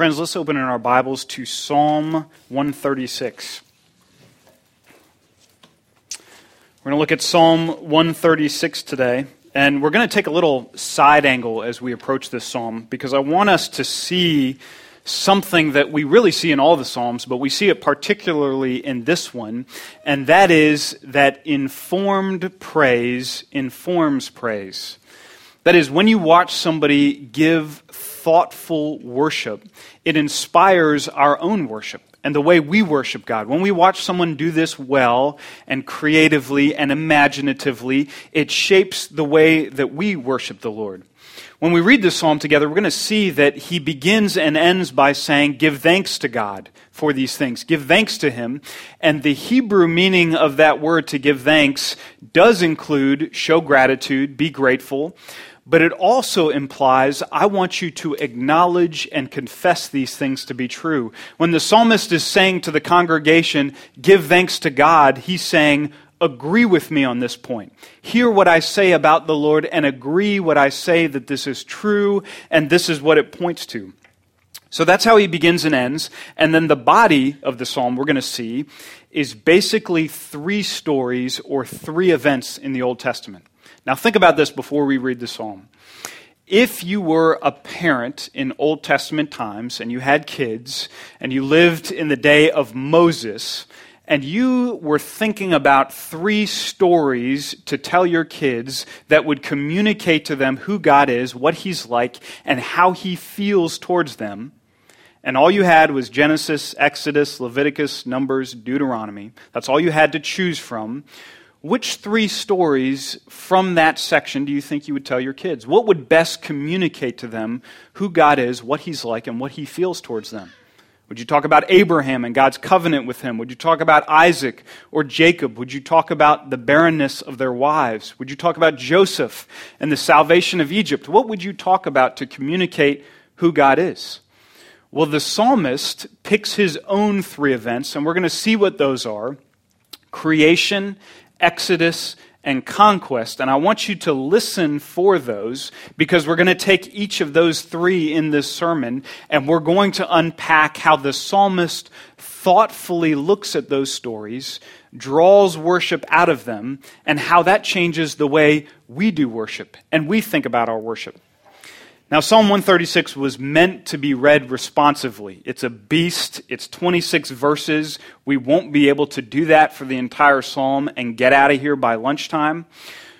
Friends, let's open in our Bibles to Psalm 136. We're going to look at Psalm 136 today, and we're going to take a little side angle as we approach this psalm because I want us to see something that we really see in all the Psalms, but we see it particularly in this one, and that is that informed praise informs praise. That is, when you watch somebody give thoughtful worship, it inspires our own worship and the way we worship God. When we watch someone do this well and creatively and imaginatively, it shapes the way that we worship the Lord. When we read this psalm together, we're going to see that he begins and ends by saying, Give thanks to God for these things. Give thanks to him. And the Hebrew meaning of that word to give thanks does include show gratitude, be grateful but it also implies I want you to acknowledge and confess these things to be true. When the psalmist is saying to the congregation, Give thanks to God, he's saying, Agree with me on this point. Hear what I say about the Lord and agree what I say that this is true and this is what it points to. So that's how he begins and ends. And then the body of the psalm we're going to see is basically three stories or three events in the Old Testament. Now, think about this before we read the psalm. If you were a parent in Old Testament times and you had kids and you lived in the day of Moses, and you were thinking about three stories to tell your kids that would communicate to them who God is, what He's like, and how He feels towards them, and all you had was Genesis, Exodus, Leviticus, Numbers, Deuteronomy, that's all you had to choose from. Which three stories from that section do you think you would tell your kids? What would best communicate to them who God is, what He's like, and what He feels towards them? Would you talk about Abraham and God's covenant with him? Would you talk about Isaac or Jacob? Would you talk about the barrenness of their wives? Would you talk about Joseph and the salvation of Egypt? What would you talk about to communicate who God is? Well, the psalmist picks his own three events, and we're going to see what those are creation, Exodus, and conquest. And I want you to listen for those because we're going to take each of those three in this sermon and we're going to unpack how the psalmist thoughtfully looks at those stories, draws worship out of them, and how that changes the way we do worship and we think about our worship. Now, Psalm 136 was meant to be read responsively. It's a beast, it's 26 verses. We won't be able to do that for the entire psalm and get out of here by lunchtime.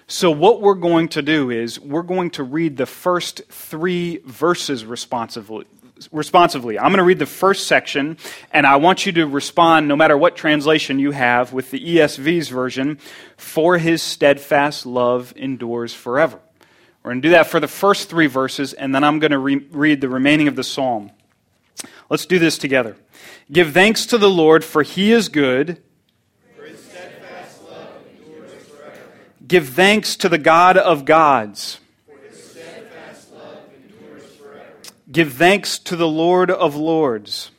So, what we're going to do is we're going to read the first three verses responsively. Responsively. I'm going to read the first section, and I want you to respond, no matter what translation you have, with the ESV's version, for his steadfast love endures forever. We're going to do that for the first three verses, and then I'm going to re- read the remaining of the psalm. Let's do this together. Give thanks to the Lord, for he is good. Give thanks to the God of gods. Give thanks to the Lord of lords.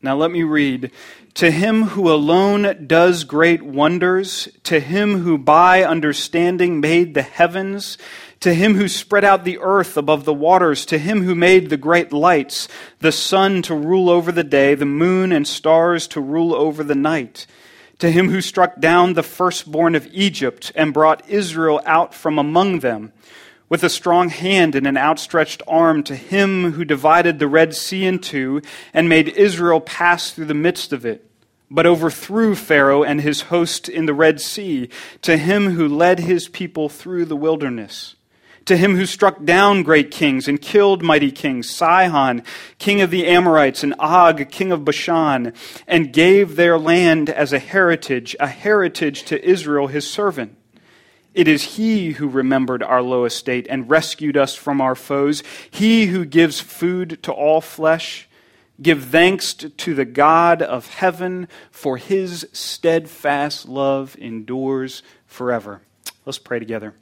Now let me read to him who alone does great wonders, to him who by understanding made the heavens, to him who spread out the earth above the waters, to him who made the great lights, the sun to rule over the day, the moon and stars to rule over the night, to him who struck down the firstborn of Egypt and brought Israel out from among them with a strong hand and an outstretched arm to him who divided the Red Sea in two and made Israel pass through the midst of it, but overthrew Pharaoh and his host in the Red Sea, to him who led his people through the wilderness. To him who struck down great kings and killed mighty kings, Sihon, king of the Amorites, and Og, king of Bashan, and gave their land as a heritage, a heritage to Israel his servant. It is He who remembered our low estate and rescued us from our foes. He who gives food to all flesh. Give thanks to the God of heaven, for His steadfast love endures forever. Let's pray together.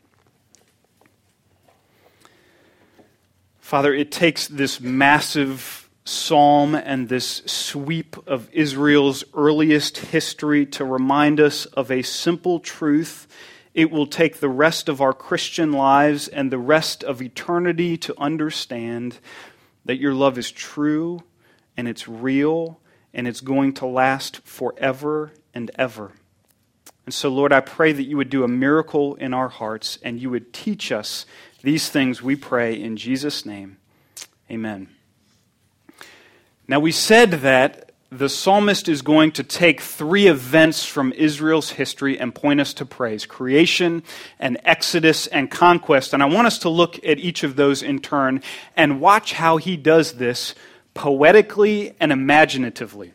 Father, it takes this massive psalm and this sweep of Israel's earliest history to remind us of a simple truth it will take the rest of our Christian lives and the rest of eternity to understand that your love is true and it's real and it's going to last forever and ever. And so, Lord, I pray that you would do a miracle in our hearts and you would teach us these things, we pray in Jesus' name. Amen. Now, we said that the psalmist is going to take three events from Israel's history and point us to praise creation and exodus and conquest. And I want us to look at each of those in turn and watch how he does this poetically and imaginatively.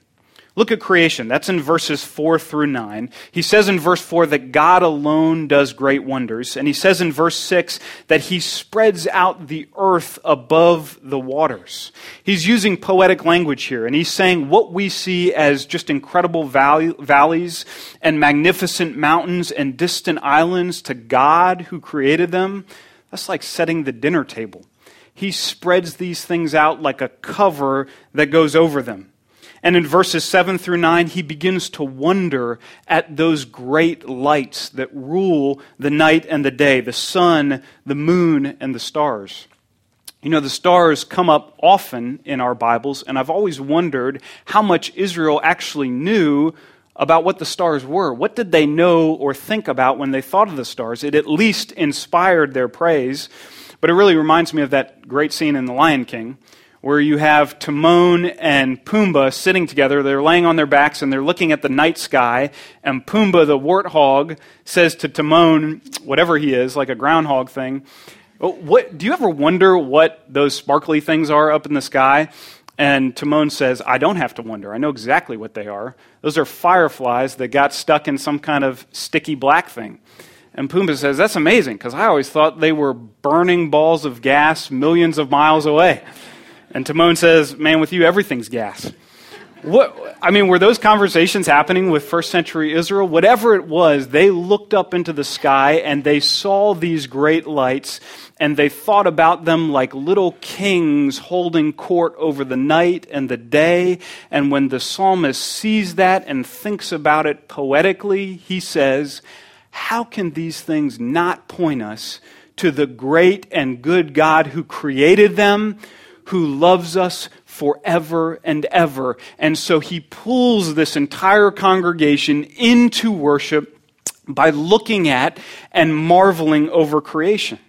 Look at creation. That's in verses 4 through 9. He says in verse 4 that God alone does great wonders. And he says in verse 6 that he spreads out the earth above the waters. He's using poetic language here. And he's saying what we see as just incredible valleys and magnificent mountains and distant islands to God who created them, that's like setting the dinner table. He spreads these things out like a cover that goes over them. And in verses 7 through 9, he begins to wonder at those great lights that rule the night and the day the sun, the moon, and the stars. You know, the stars come up often in our Bibles, and I've always wondered how much Israel actually knew about what the stars were. What did they know or think about when they thought of the stars? It at least inspired their praise. But it really reminds me of that great scene in The Lion King where you have Timon and Pumbaa sitting together. They're laying on their backs and they're looking at the night sky. And Pumbaa, the warthog, says to Timon, whatever he is, like a groundhog thing, oh, what, do you ever wonder what those sparkly things are up in the sky? And Timon says, I don't have to wonder. I know exactly what they are. Those are fireflies that got stuck in some kind of sticky black thing. And Pumbaa says, That's amazing, because I always thought they were burning balls of gas millions of miles away. And Timon says, Man, with you, everything's gas. What, I mean, were those conversations happening with first century Israel? Whatever it was, they looked up into the sky and they saw these great lights and they thought about them like little kings holding court over the night and the day. And when the psalmist sees that and thinks about it poetically, he says, How can these things not point us to the great and good God who created them? Who loves us forever and ever. And so he pulls this entire congregation into worship by looking at and marveling over creation.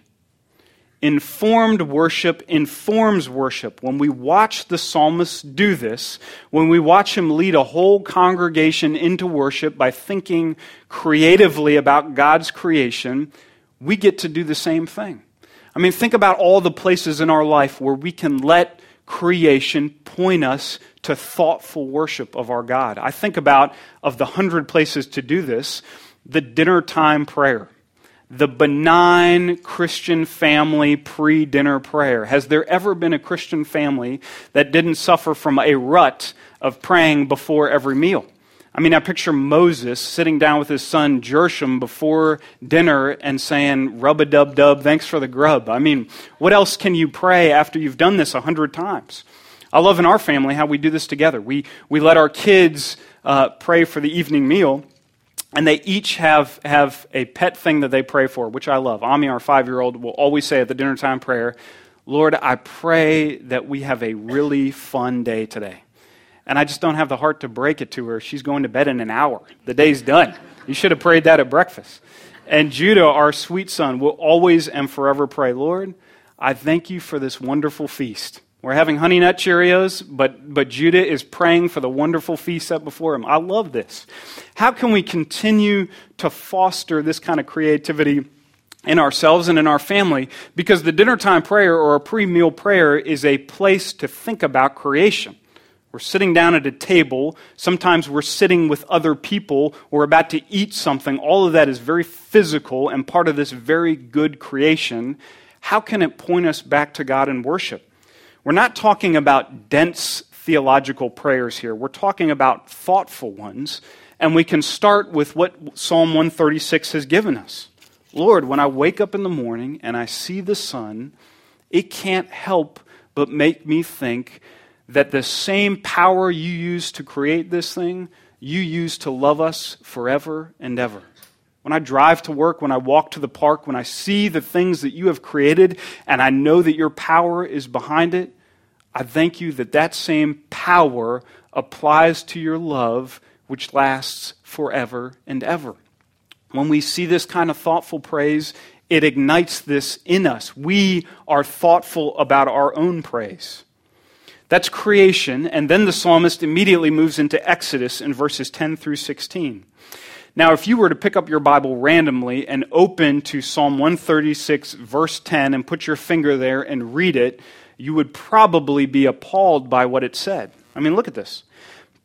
Informed worship informs worship. When we watch the psalmist do this, when we watch him lead a whole congregation into worship by thinking creatively about God's creation, we get to do the same thing. I mean, think about all the places in our life where we can let creation point us to thoughtful worship of our God. I think about, of the hundred places to do this, the dinner time prayer, the benign Christian family pre dinner prayer. Has there ever been a Christian family that didn't suffer from a rut of praying before every meal? I mean, I picture Moses sitting down with his son Gershom before dinner and saying, Rub a dub dub, thanks for the grub. I mean, what else can you pray after you've done this a hundred times? I love in our family how we do this together. We, we let our kids uh, pray for the evening meal, and they each have, have a pet thing that they pray for, which I love. Ami, our five year old, will always say at the dinner time prayer, Lord, I pray that we have a really fun day today and I just don't have the heart to break it to her. She's going to bed in an hour. The day's done. You should have prayed that at breakfast. And Judah, our sweet son, will always and forever pray, Lord, I thank you for this wonderful feast. We're having honey nut Cheerios, but, but Judah is praying for the wonderful feast set before him. I love this. How can we continue to foster this kind of creativity in ourselves and in our family? Because the dinner time prayer or a pre meal prayer is a place to think about creation. We're sitting down at a table. Sometimes we're sitting with other people. We're about to eat something. All of that is very physical and part of this very good creation. How can it point us back to God in worship? We're not talking about dense theological prayers here. We're talking about thoughtful ones. And we can start with what Psalm 136 has given us. Lord, when I wake up in the morning and I see the sun, it can't help but make me think that the same power you use to create this thing, you use to love us forever and ever. when I drive to work, when I walk to the park, when I see the things that you have created and I know that your power is behind it, I thank you that that same power applies to your love, which lasts forever and ever. When we see this kind of thoughtful praise, it ignites this in us. We are thoughtful about our own praise. That's creation, and then the psalmist immediately moves into Exodus in verses 10 through 16. Now, if you were to pick up your Bible randomly and open to Psalm 136, verse 10, and put your finger there and read it, you would probably be appalled by what it said. I mean, look at this.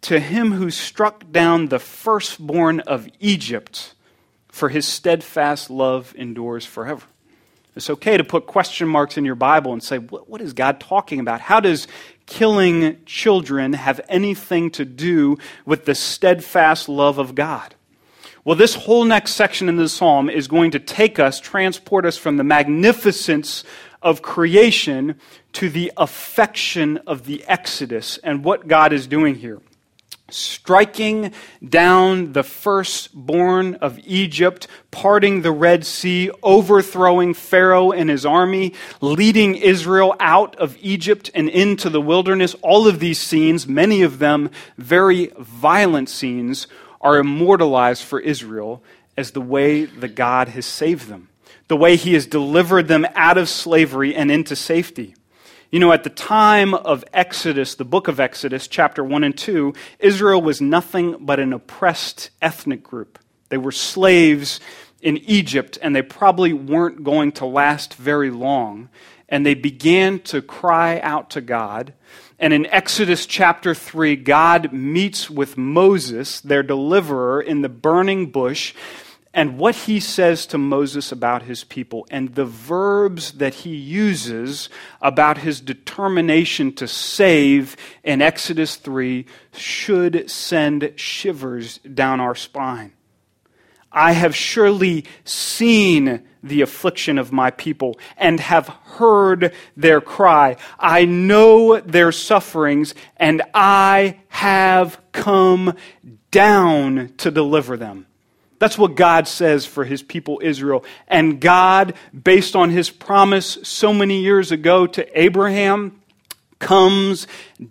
To him who struck down the firstborn of Egypt, for his steadfast love endures forever. It's okay to put question marks in your Bible and say, what is God talking about? How does killing children have anything to do with the steadfast love of God? Well, this whole next section in the psalm is going to take us, transport us from the magnificence of creation to the affection of the Exodus and what God is doing here. Striking down the firstborn of Egypt, parting the Red Sea, overthrowing Pharaoh and his army, leading Israel out of Egypt and into the wilderness. All of these scenes, many of them very violent scenes, are immortalized for Israel as the way that God has saved them, the way He has delivered them out of slavery and into safety. You know, at the time of Exodus, the book of Exodus, chapter 1 and 2, Israel was nothing but an oppressed ethnic group. They were slaves in Egypt, and they probably weren't going to last very long. And they began to cry out to God and in Exodus chapter 3, God meets with Moses, their deliverer, in the burning bush, and what he says to Moses about his people, and the verbs that he uses about his determination to save in Exodus 3 should send shivers down our spine. I have surely seen the affliction of my people and have heard their cry. I know their sufferings and I have come down to deliver them. That's what God says for his people Israel. And God, based on his promise so many years ago to Abraham, comes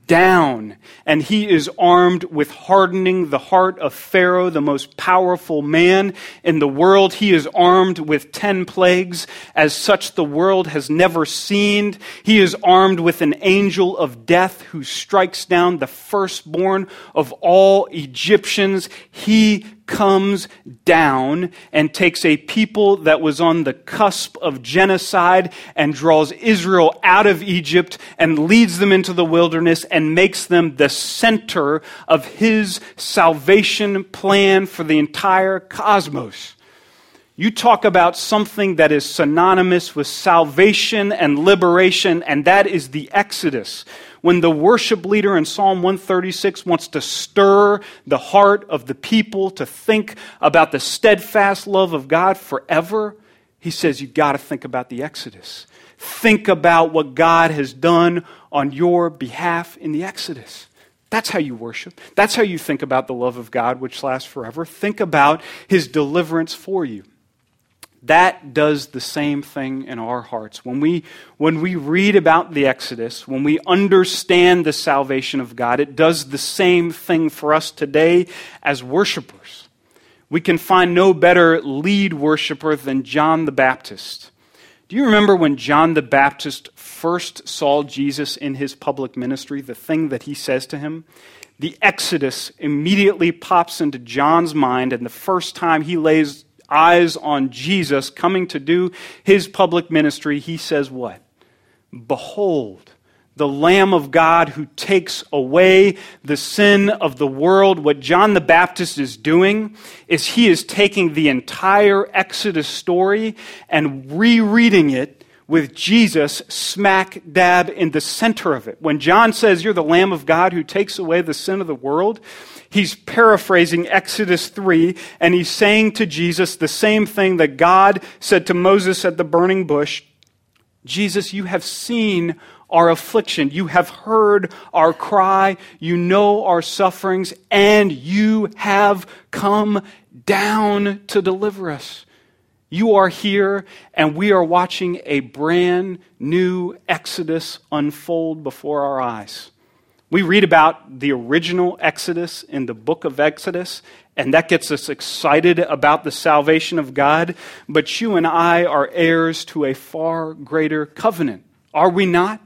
down, and he is armed with hardening the heart of Pharaoh, the most powerful man in the world. He is armed with ten plagues, as such the world has never seen. He is armed with an angel of death who strikes down the firstborn of all Egyptians. He comes down and takes a people that was on the cusp of genocide and draws Israel out of Egypt and leads them into the wilderness and makes them the center of his salvation plan for the entire cosmos. You talk about something that is synonymous with salvation and liberation, and that is the Exodus. When the worship leader in Psalm 136 wants to stir the heart of the people to think about the steadfast love of God forever, he says, You've got to think about the Exodus. Think about what God has done on your behalf in the Exodus. That's how you worship. That's how you think about the love of God, which lasts forever. Think about his deliverance for you. That does the same thing in our hearts. When we, when we read about the Exodus, when we understand the salvation of God, it does the same thing for us today as worshipers. We can find no better lead worshiper than John the Baptist. Do you remember when John the Baptist first saw Jesus in his public ministry, the thing that he says to him? The Exodus immediately pops into John's mind, and the first time he lays eyes on Jesus coming to do his public ministry, he says, What? Behold, the Lamb of God who takes away the sin of the world. What John the Baptist is doing is he is taking the entire Exodus story and rereading it with Jesus smack dab in the center of it. When John says, You're the Lamb of God who takes away the sin of the world, he's paraphrasing Exodus 3 and he's saying to Jesus the same thing that God said to Moses at the burning bush Jesus, you have seen our affliction. You have heard our cry. You know our sufferings, and you have come down to deliver us. You are here, and we are watching a brand new Exodus unfold before our eyes. We read about the original Exodus in the book of Exodus, and that gets us excited about the salvation of God. But you and I are heirs to a far greater covenant, are we not?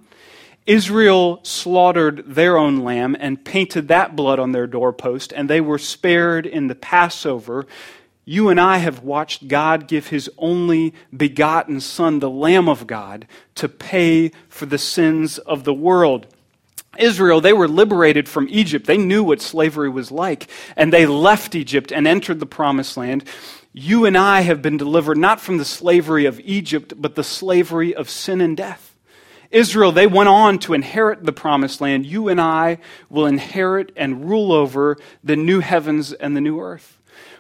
Israel slaughtered their own lamb and painted that blood on their doorpost, and they were spared in the Passover you and I have watched God give his only begotten Son, the Lamb of God, to pay for the sins of the world. Israel, they were liberated from Egypt. They knew what slavery was like, and they left Egypt and entered the promised land. You and I have been delivered not from the slavery of Egypt, but the slavery of sin and death. Israel, they went on to inherit the promised land. You and I will inherit and rule over the new heavens and the new earth.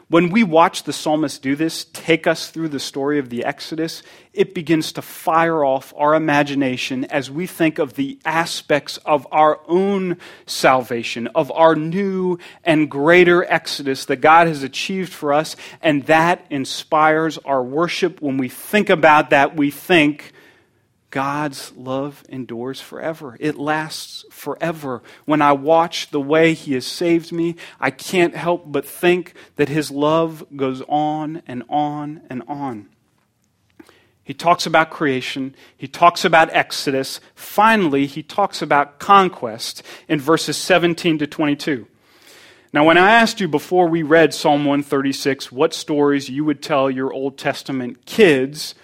When we watch the psalmist do this, take us through the story of the Exodus, it begins to fire off our imagination as we think of the aspects of our own salvation, of our new and greater Exodus that God has achieved for us. And that inspires our worship. When we think about that, we think, God's love endures forever. It lasts forever. When I watch the way He has saved me, I can't help but think that His love goes on and on and on. He talks about creation. He talks about Exodus. Finally, he talks about conquest in verses 17 to 22. Now, when I asked you before we read Psalm 136 what stories you would tell your Old Testament kids,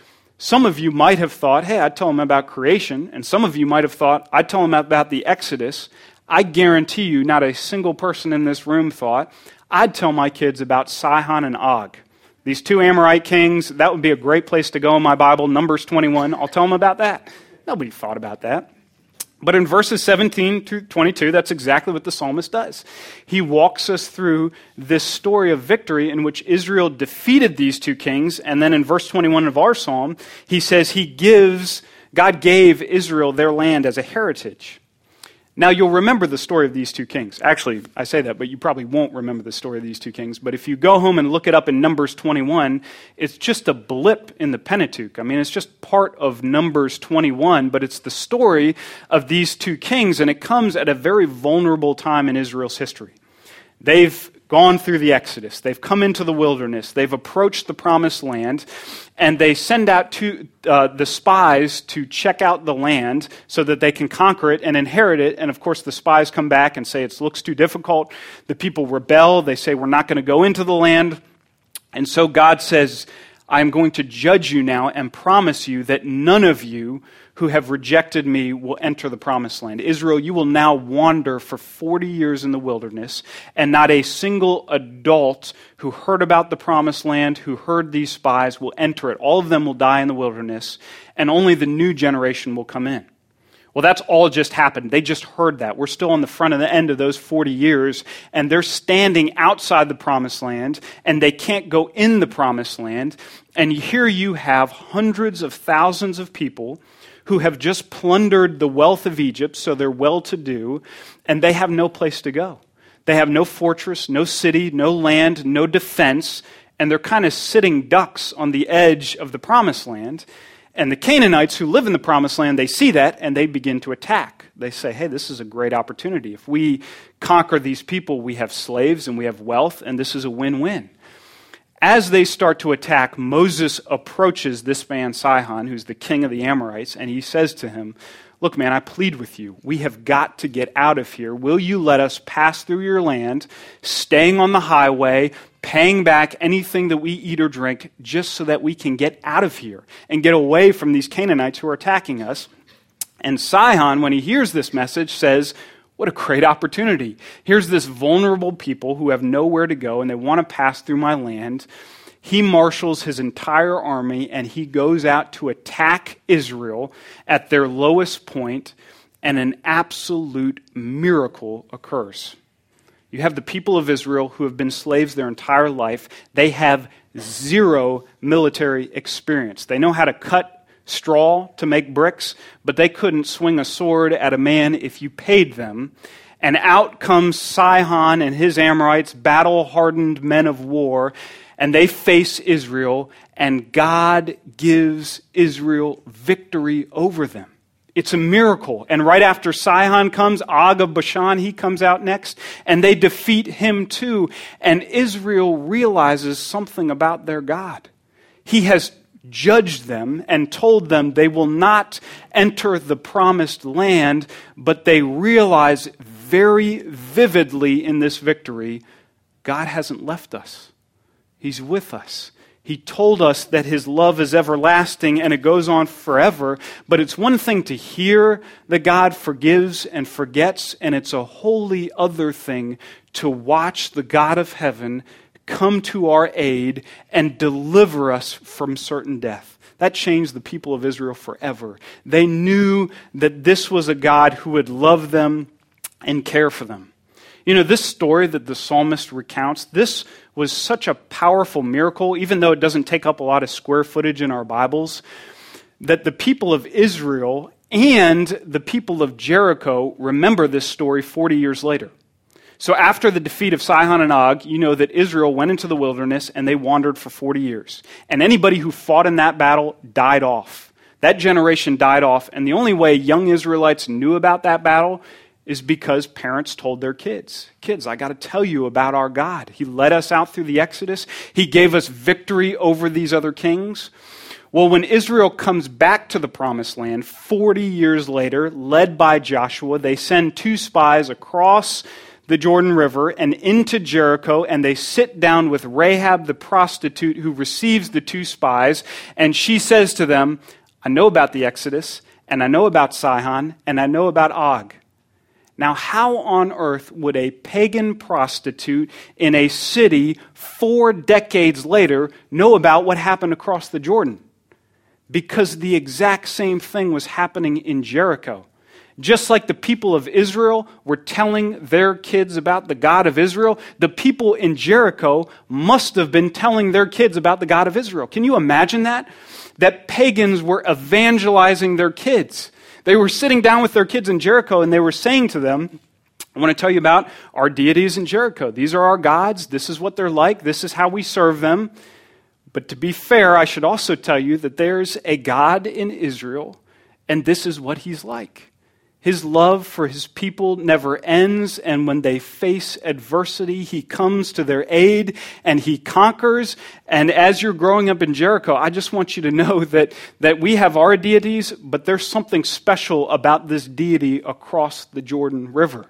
some of you might have thought, hey, I'd tell them about creation. And some of you might have thought, I'd tell them about the Exodus. I guarantee you, not a single person in this room thought, I'd tell my kids about Sihon and Og. These two Amorite kings, that would be a great place to go in my Bible, Numbers 21. I'll tell them about that. Nobody thought about that. But in verses 17 to 22, that's exactly what the psalmist does. He walks us through this story of victory in which Israel defeated these two kings. And then in verse 21 of our psalm, he says he gives, God gave Israel their land as a heritage. Now, you'll remember the story of these two kings. Actually, I say that, but you probably won't remember the story of these two kings. But if you go home and look it up in Numbers 21, it's just a blip in the Pentateuch. I mean, it's just part of Numbers 21, but it's the story of these two kings, and it comes at a very vulnerable time in Israel's history. They've gone through the Exodus. They've come into the wilderness. They've approached the promised land. And they send out uh, the spies to check out the land so that they can conquer it and inherit it. And of course, the spies come back and say it looks too difficult. The people rebel. They say, We're not going to go into the land. And so God says, I am going to judge you now and promise you that none of you who have rejected me will enter the promised land. Israel, you will now wander for 40 years in the wilderness, and not a single adult who heard about the promised land, who heard these spies, will enter it. All of them will die in the wilderness, and only the new generation will come in. Well, that's all just happened. They just heard that. We're still on the front of the end of those 40 years, and they're standing outside the promised land, and they can't go in the promised land. And here you have hundreds of thousands of people who have just plundered the wealth of Egypt, so they're well to do, and they have no place to go. They have no fortress, no city, no land, no defense, and they're kind of sitting ducks on the edge of the promised land. And the Canaanites who live in the promised land, they see that and they begin to attack. They say, hey, this is a great opportunity. If we conquer these people, we have slaves and we have wealth, and this is a win win. As they start to attack, Moses approaches this man, Sihon, who's the king of the Amorites, and he says to him, Look, man, I plead with you. We have got to get out of here. Will you let us pass through your land, staying on the highway, paying back anything that we eat or drink, just so that we can get out of here and get away from these Canaanites who are attacking us? And Sihon, when he hears this message, says, What a great opportunity. Here's this vulnerable people who have nowhere to go and they want to pass through my land he marshals his entire army and he goes out to attack Israel at their lowest point, and an absolute miracle occurs. You have the people of Israel who have been slaves their entire life. They have zero military experience. They know how to cut straw to make bricks, but they couldn't swing a sword at a man if you paid them. And out comes Sihon and his Amorites, battle hardened men of war, and they face Israel, and God gives Israel victory over them. It's a miracle. And right after Sihon comes, Og of Bashan, he comes out next, and they defeat him too. And Israel realizes something about their God. He has judged them and told them they will not enter the promised land, but they realize very vividly in this victory God hasn't left us, He's with us. He told us that his love is everlasting and it goes on forever. But it's one thing to hear that God forgives and forgets, and it's a wholly other thing to watch the God of heaven come to our aid and deliver us from certain death. That changed the people of Israel forever. They knew that this was a God who would love them and care for them. You know, this story that the psalmist recounts, this was such a powerful miracle, even though it doesn't take up a lot of square footage in our Bibles, that the people of Israel and the people of Jericho remember this story 40 years later. So after the defeat of Sihon and Og, you know that Israel went into the wilderness and they wandered for 40 years. And anybody who fought in that battle died off. That generation died off, and the only way young Israelites knew about that battle is because parents told their kids, Kids, I got to tell you about our God. He led us out through the Exodus, He gave us victory over these other kings. Well, when Israel comes back to the promised land 40 years later, led by Joshua, they send two spies across the Jordan River and into Jericho, and they sit down with Rahab the prostitute who receives the two spies, and she says to them, I know about the Exodus, and I know about Sihon, and I know about Og. Now, how on earth would a pagan prostitute in a city four decades later know about what happened across the Jordan? Because the exact same thing was happening in Jericho. Just like the people of Israel were telling their kids about the God of Israel, the people in Jericho must have been telling their kids about the God of Israel. Can you imagine that? That pagans were evangelizing their kids. They were sitting down with their kids in Jericho and they were saying to them, I want to tell you about our deities in Jericho. These are our gods. This is what they're like. This is how we serve them. But to be fair, I should also tell you that there's a God in Israel, and this is what he's like. His love for his people never ends, and when they face adversity, he comes to their aid and he conquers. And as you're growing up in Jericho, I just want you to know that, that we have our deities, but there's something special about this deity across the Jordan River.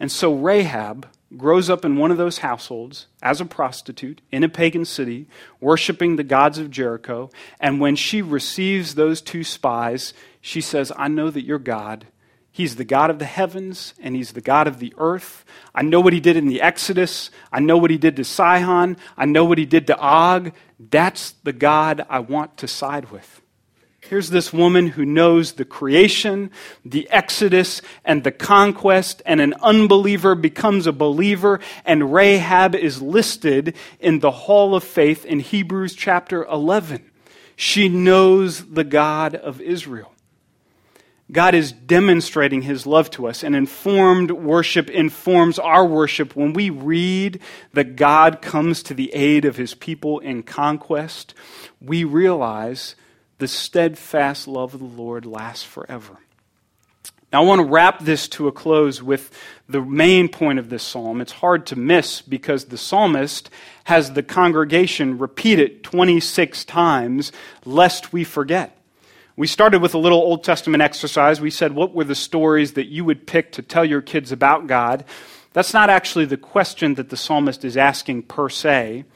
And so Rahab grows up in one of those households as a prostitute in a pagan city, worshiping the gods of Jericho. And when she receives those two spies, she says, I know that you're God. He's the God of the heavens and He's the God of the earth. I know what He did in the Exodus. I know what He did to Sihon. I know what He did to Og. That's the God I want to side with. Here's this woman who knows the creation, the exodus, and the conquest, and an unbeliever becomes a believer, and Rahab is listed in the hall of faith in Hebrews chapter 11. She knows the God of Israel. God is demonstrating his love to us, and informed worship informs our worship when we read that God comes to the aid of his people in conquest. We realize the steadfast love of the Lord lasts forever. Now, I want to wrap this to a close with the main point of this psalm. It's hard to miss because the psalmist has the congregation repeat it 26 times, lest we forget. We started with a little Old Testament exercise. We said, What were the stories that you would pick to tell your kids about God? That's not actually the question that the psalmist is asking per se.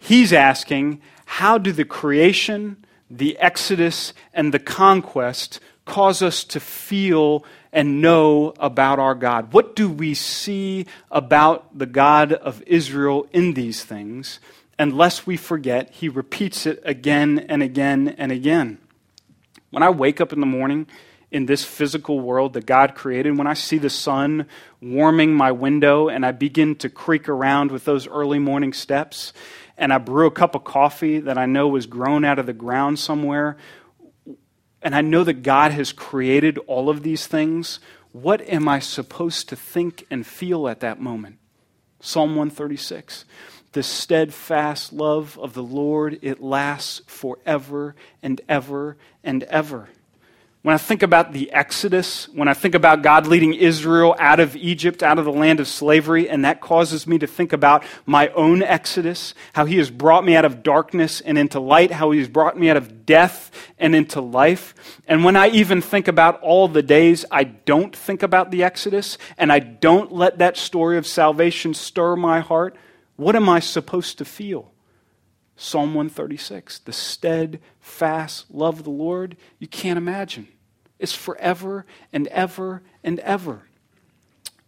He's asking, How do the creation, the exodus, and the conquest cause us to feel and know about our God? What do we see about the God of Israel in these things? Unless we forget, he repeats it again and again and again. When I wake up in the morning in this physical world that God created, when I see the sun warming my window and I begin to creak around with those early morning steps, and I brew a cup of coffee that I know was grown out of the ground somewhere, and I know that God has created all of these things, what am I supposed to think and feel at that moment? Psalm 136. The steadfast love of the Lord, it lasts forever and ever and ever. When I think about the Exodus, when I think about God leading Israel out of Egypt, out of the land of slavery, and that causes me to think about my own Exodus, how He has brought me out of darkness and into light, how He has brought me out of death and into life. And when I even think about all the days I don't think about the Exodus, and I don't let that story of salvation stir my heart, what am I supposed to feel? Psalm 136, the steadfast love of the Lord, you can't imagine. It's forever and ever and ever.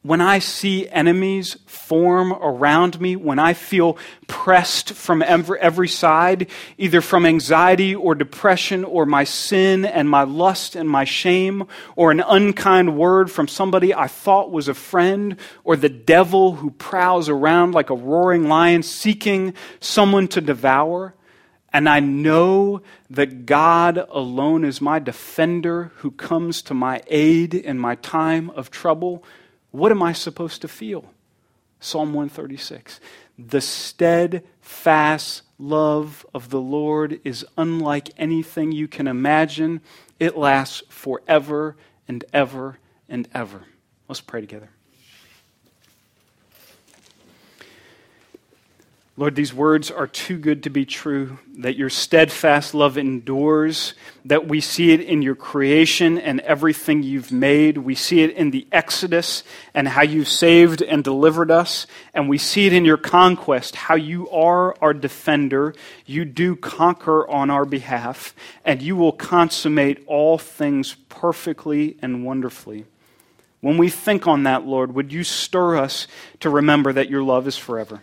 When I see enemies form around me, when I feel pressed from every, side, either from anxiety or depression or my sin and my lust and my shame, or an unkind word from somebody I thought was a friend, or the devil who prowls around like a roaring lion seeking someone to devour, and I know that God alone is my defender who comes to my aid in my time of trouble, what am I supposed to feel? Psalm 136. The steadfast love of the Lord is unlike anything you can imagine. It lasts forever and ever and ever. Let's pray together. Lord, these words are too good to be true, that your steadfast love endures, that we see it in your creation and everything you've made. We see it in the Exodus and how you've saved and delivered us. And we see it in your conquest, how you are our defender. You do conquer on our behalf, and you will consummate all things perfectly and wonderfully. When we think on that, Lord, would you stir us to remember that your love is forever?